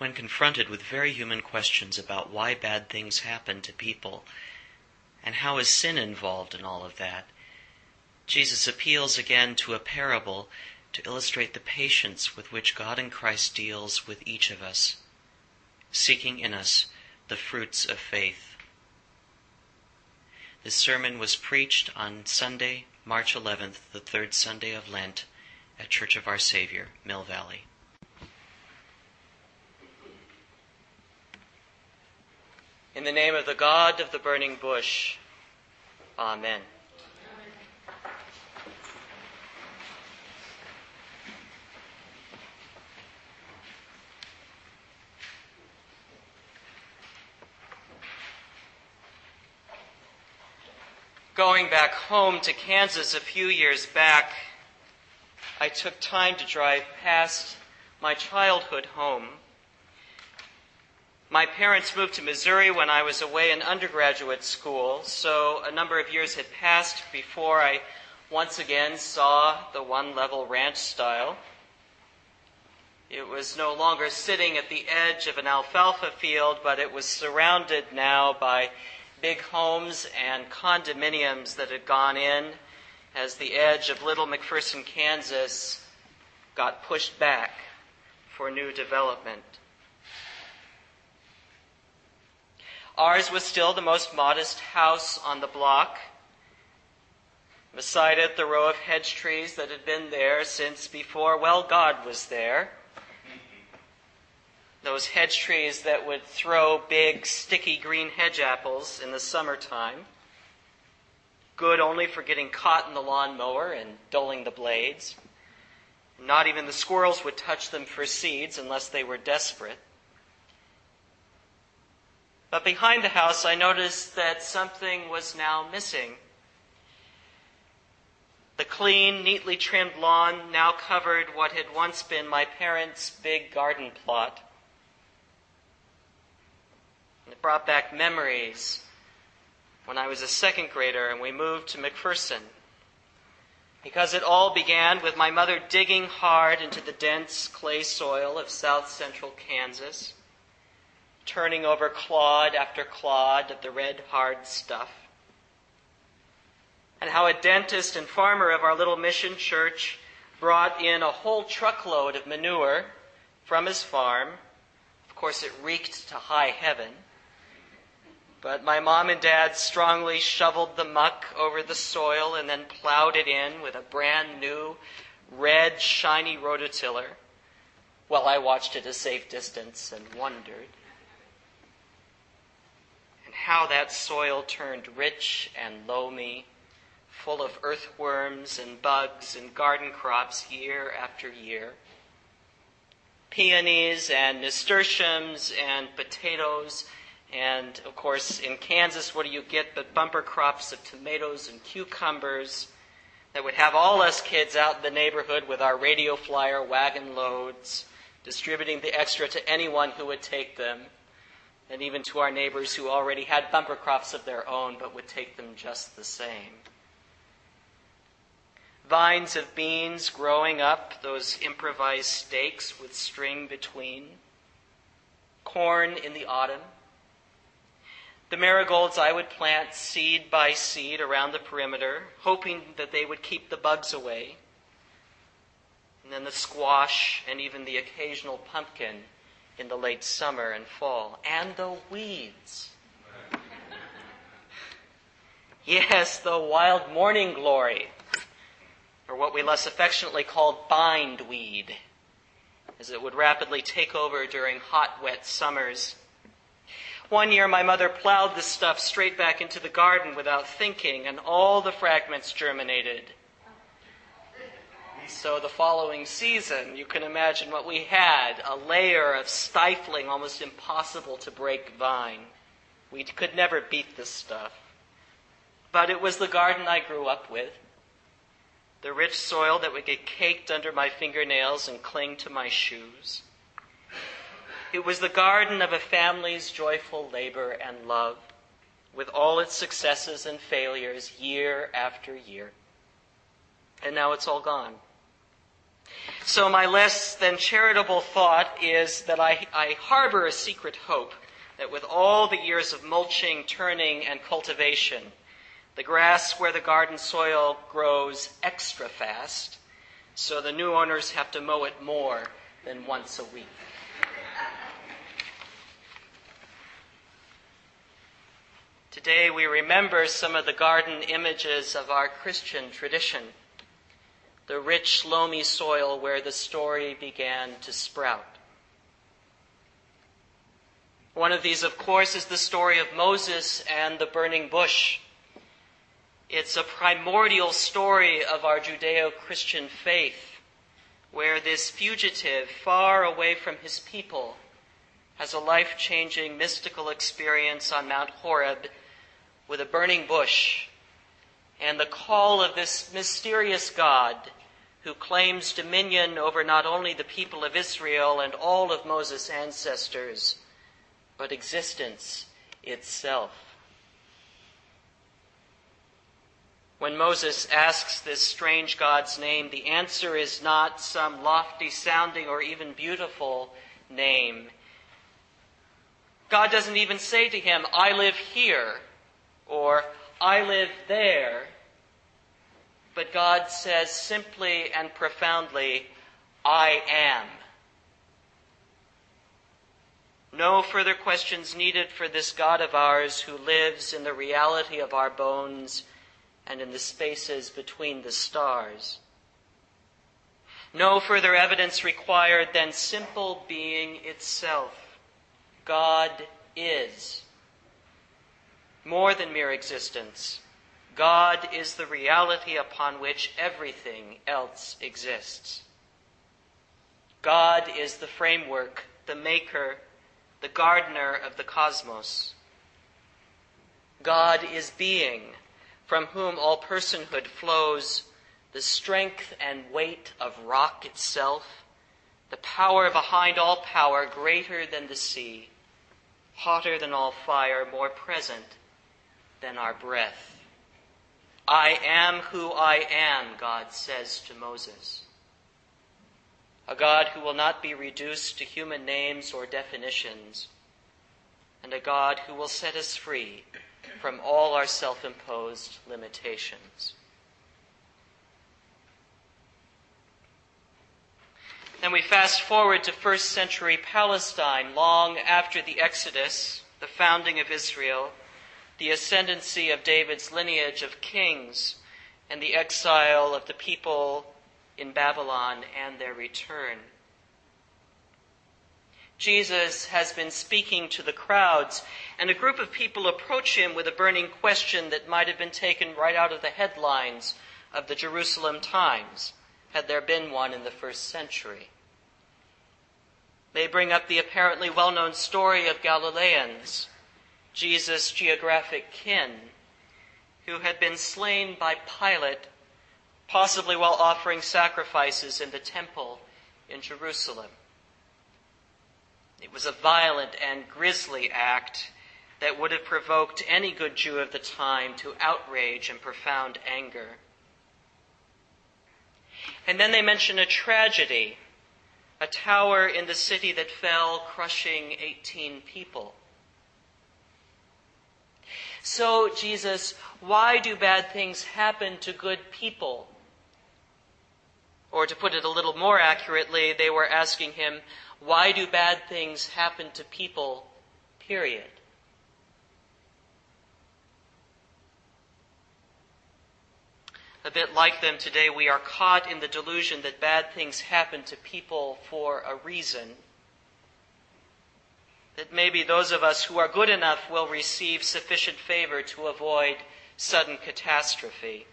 when confronted with very human questions about why bad things happen to people and how is sin involved in all of that, Jesus appeals again to a parable to illustrate the patience with which God in Christ deals with each of us, seeking in us the fruits of faith. This sermon was preached on Sunday, March 11th, the third Sunday of Lent, at Church of Our Savior, Mill Valley. In the name of the God of the burning bush, Amen. Going back home to Kansas a few years back, I took time to drive past my childhood home. My parents moved to Missouri when I was away in undergraduate school, so a number of years had passed before I once again saw the one level ranch style. It was no longer sitting at the edge of an alfalfa field, but it was surrounded now by big homes and condominiums that had gone in as the edge of Little McPherson, Kansas got pushed back for new development. Ours was still the most modest house on the block. Beside it, the row of hedge trees that had been there since before, well, God was there those hedge trees that would throw big, sticky green hedge apples in the summertime. Good only for getting caught in the lawnmower and dulling the blades. Not even the squirrels would touch them for seeds unless they were desperate. But behind the house, I noticed that something was now missing. The clean, neatly trimmed lawn now covered what had once been my parents' big garden plot. It brought back memories when I was a second grader and we moved to McPherson. Because it all began with my mother digging hard into the dense clay soil of south central Kansas, turning over clod after clod of the red hard stuff. And how a dentist and farmer of our little mission church brought in a whole truckload of manure from his farm. Of course, it reeked to high heaven but my mom and dad strongly shoveled the muck over the soil and then plowed it in with a brand new red shiny rototiller while I watched at a safe distance and wondered. How that soil turned rich and loamy, full of earthworms and bugs and garden crops year after year. Peonies and nasturtiums and potatoes and of course, in Kansas, what do you get but bumper crops of tomatoes and cucumbers that would have all us kids out in the neighborhood with our radio flyer wagon loads, distributing the extra to anyone who would take them, and even to our neighbors who already had bumper crops of their own but would take them just the same. Vines of beans growing up, those improvised stakes with string between. Corn in the autumn the marigolds I would plant seed by seed around the perimeter, hoping that they would keep the bugs away. And then the squash and even the occasional pumpkin in the late summer and fall. And the weeds. yes, the wild morning glory, or what we less affectionately called bindweed, as it would rapidly take over during hot, wet summers one year, my mother plowed the stuff straight back into the garden without thinking, and all the fragments germinated. So, the following season, you can imagine what we had a layer of stifling, almost impossible to break vine. We could never beat this stuff. But it was the garden I grew up with. The rich soil that would get caked under my fingernails and cling to my shoes. It was the garden of a family's joyful labor and love, with all its successes and failures year after year. And now it's all gone. So, my less than charitable thought is that I, I harbor a secret hope that with all the years of mulching, turning, and cultivation, the grass where the garden soil grows extra fast, so the new owners have to mow it more than once a week. Today we remember some of the garden images of our Christian tradition. The rich, loamy soil where the story began to sprout. One of these, of course, is the story of Moses and the burning bush. It's a primordial story of our Judeo Christian faith, where this fugitive, far away from his people, has a life changing mystical experience on Mount Horeb with a burning bush and the call of this mysterious God who claims dominion over not only the people of Israel and all of Moses' ancestors, but existence itself. When Moses asks this strange God's name, the answer is not some lofty sounding or even beautiful name. God doesn't even say to him, I live here or I live there. But God says simply and profoundly, I am. No further questions needed for this God of ours who lives in the reality of our bones and in the spaces between the stars. No further evidence required than simple being itself. God is more than mere existence. God is the reality upon which everything else exists. God is the framework, the maker, the gardener of the cosmos. God is being, from whom all personhood flows, the strength and weight of rock itself, the power behind all power, greater than the sea, hotter than all fire, more present than our breath. I am who I am, God says to Moses. A God who will not be reduced to human names or definitions, and a God who will set us free from all our self imposed limitations. Then we fast forward to first century Palestine, long after the Exodus, the founding of Israel, the ascendancy of David's lineage of kings and the exile of the people in Babylon and their return. Jesus has been speaking to the crowds, and a group of people approach him with a burning question that might have been taken right out of the headlines of the Jerusalem Times, had there been one in the first century. They bring up the apparently well known story of Galileans Jesus' geographic kin, who had been slain by Pilate, possibly while offering sacrifices in the temple in Jerusalem. It was a violent and grisly act that would have provoked any good Jew of the time to outrage and profound anger. And then they mention a tragedy, a tower in the city that fell, crushing 18 people. So, Jesus, why do bad things happen to good people? Or to put it a little more accurately, they were asking him, why do bad things happen to people, period? A bit like them today, we are caught in the delusion that bad things happen to people for a reason that maybe those of us who are good enough will receive sufficient favor to avoid sudden catastrophe.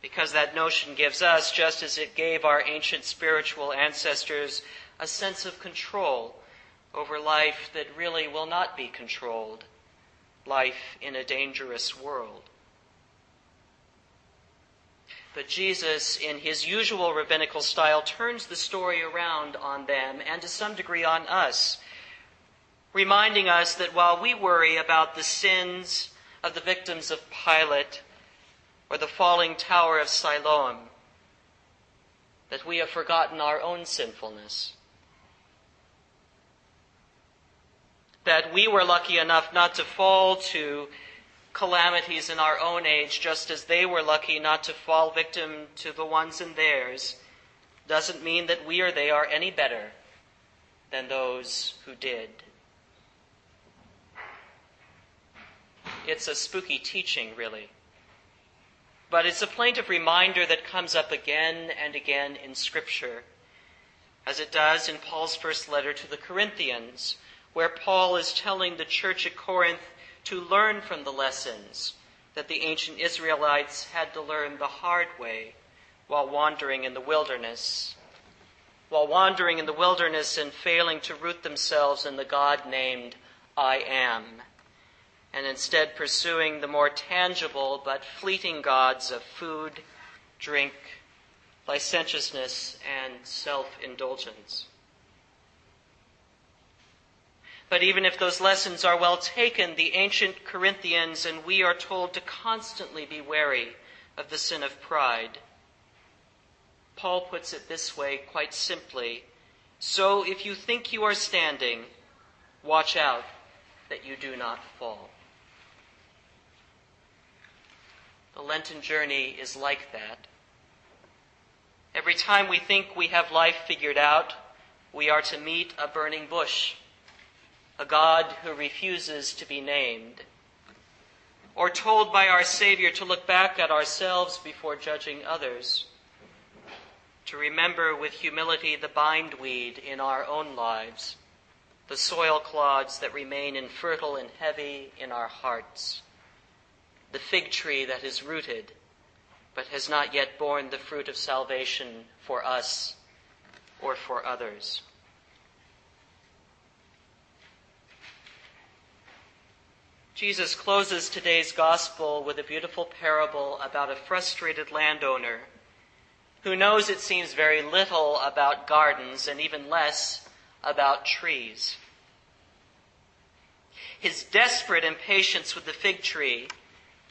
Because that notion gives us, just as it gave our ancient spiritual ancestors, a sense of control over life that really will not be controlled, life in a dangerous world. But Jesus, in his usual rabbinical style, turns the story around on them and to some degree on us, reminding us that while we worry about the sins of the victims of Pilate or the falling tower of Siloam, that we have forgotten our own sinfulness. That we were lucky enough not to fall to calamities in our own age, just as they were lucky not to fall victim to the ones in theirs, doesn't mean that we or they are any better than those who did. It's a spooky teaching, really. But it's a plaintive reminder that comes up again and again in Scripture, as it does in Paul's first letter to the Corinthians, where Paul is telling the church at Corinth to learn from the lessons that the ancient Israelites had to learn the hard way while wandering in the wilderness. While wandering in the wilderness and failing to root themselves in the God named I Am, and instead pursuing the more tangible but fleeting gods of food, drink, licentiousness, and self indulgence. But even if those lessons are well taken, the ancient Corinthians and we are told to constantly be wary of the sin of pride. Paul puts it this way quite simply So if you think you are standing, watch out that you do not fall. The Lenten journey is like that. Every time we think we have life figured out, we are to meet a burning bush a God who refuses to be named, or told by our Savior to look back at ourselves before judging others, to remember with humility the bindweed in our own lives, the soil clods that remain infertile and heavy in our hearts, the fig tree that is rooted but has not yet borne the fruit of salvation for us or for others. Jesus closes today's gospel with a beautiful parable about a frustrated landowner who knows it seems very little about gardens and even less about trees. His desperate impatience with the fig tree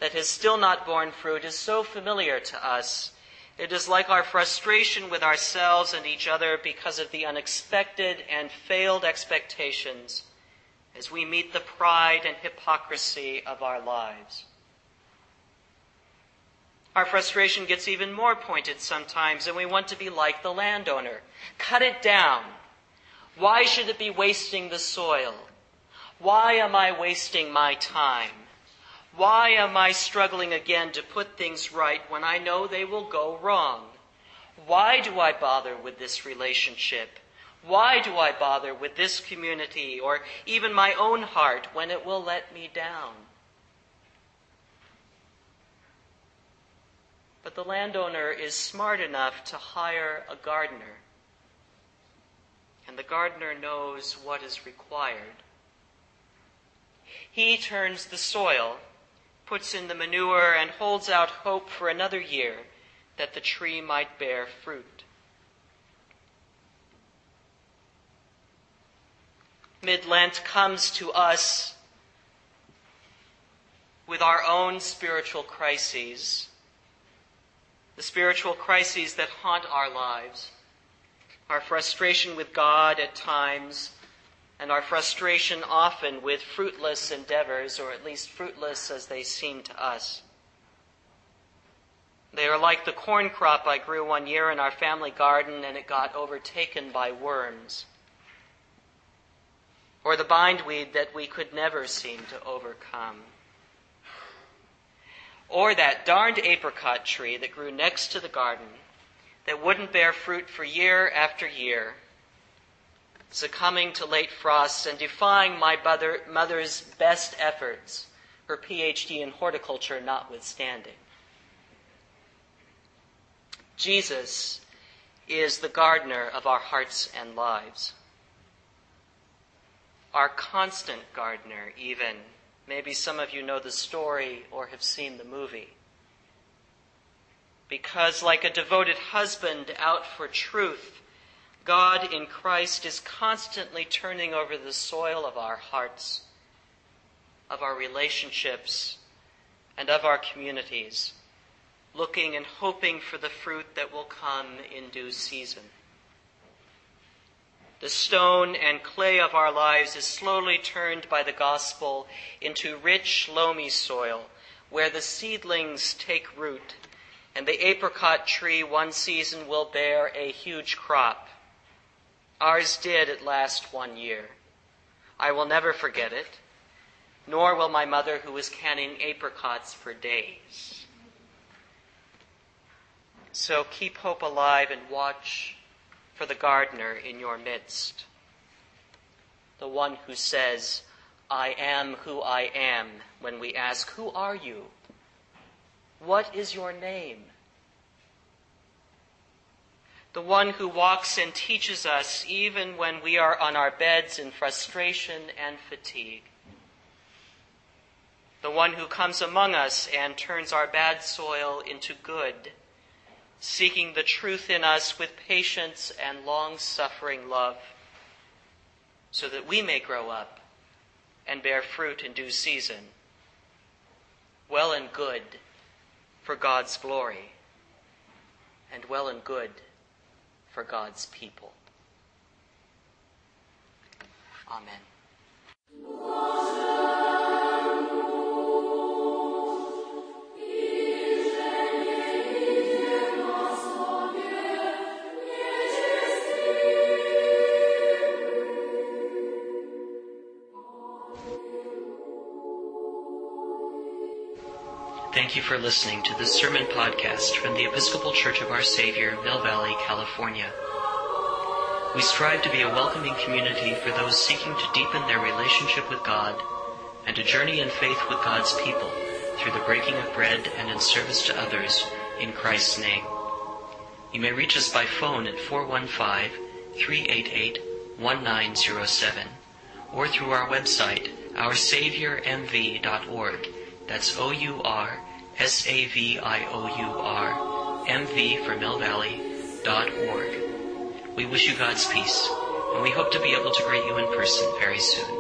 that has still not borne fruit is so familiar to us. It is like our frustration with ourselves and each other because of the unexpected and failed expectations as we meet the pride and hypocrisy of our lives. Our frustration gets even more pointed sometimes, and we want to be like the landowner. Cut it down. Why should it be wasting the soil? Why am I wasting my time? Why am I struggling again to put things right when I know they will go wrong? Why do I bother with this relationship? Why do I bother with this community or even my own heart when it will let me down? But the landowner is smart enough to hire a gardener. And the gardener knows what is required. He turns the soil, puts in the manure, and holds out hope for another year that the tree might bear fruit. Mid Lent comes to us with our own spiritual crises, the spiritual crises that haunt our lives, our frustration with God at times, and our frustration often with fruitless endeavors, or at least fruitless as they seem to us. They are like the corn crop I grew one year in our family garden and it got overtaken by worms or the bindweed that we could never seem to overcome. Or that darned apricot tree that grew next to the garden that wouldn't bear fruit for year after year, succumbing to late frosts and defying my mother, mother's best efforts, her PhD in horticulture notwithstanding. Jesus is the gardener of our hearts and lives our constant gardener, even. Maybe some of you know the story or have seen the movie. Because, like a devoted husband out for truth, God in Christ is constantly turning over the soil of our hearts, of our relationships, and of our communities looking and hoping for the fruit that will come in due season. The stone and clay of our lives is slowly turned by the gospel into rich, loamy soil where the seedlings take root and the apricot tree one season will bear a huge crop. Ours did at last one year. I will never forget it, nor will my mother who was canning apricots for days. So keep hope alive and watch for the gardener in your midst, the one who says, I am who I am, when we ask, Who are you? What is your name? The one who walks and teaches us even when we are on our beds in frustration and fatigue. The one who comes among us and turns our bad soil into good seeking the truth in us with patience and long suffering love, so that we may grow up and bear fruit in due season, well and good for God's glory, and well and good for God's people. Amen. Thank you for listening to this sermon podcast from the Episcopal Church of Our Savior, Mill Valley, California. We strive to be a welcoming community for those seeking to deepen their relationship with God and to journey in faith with God's people through the breaking of bread and in service to others in Christ's name. You may reach us by phone at 415-388-1907 or through our website, oursaviormv.org. That's O-U-R S-A-V-I-O-U-R, M-V for Mill Valley, dot org. We wish you God's peace, and we hope to be able to greet you in person very soon.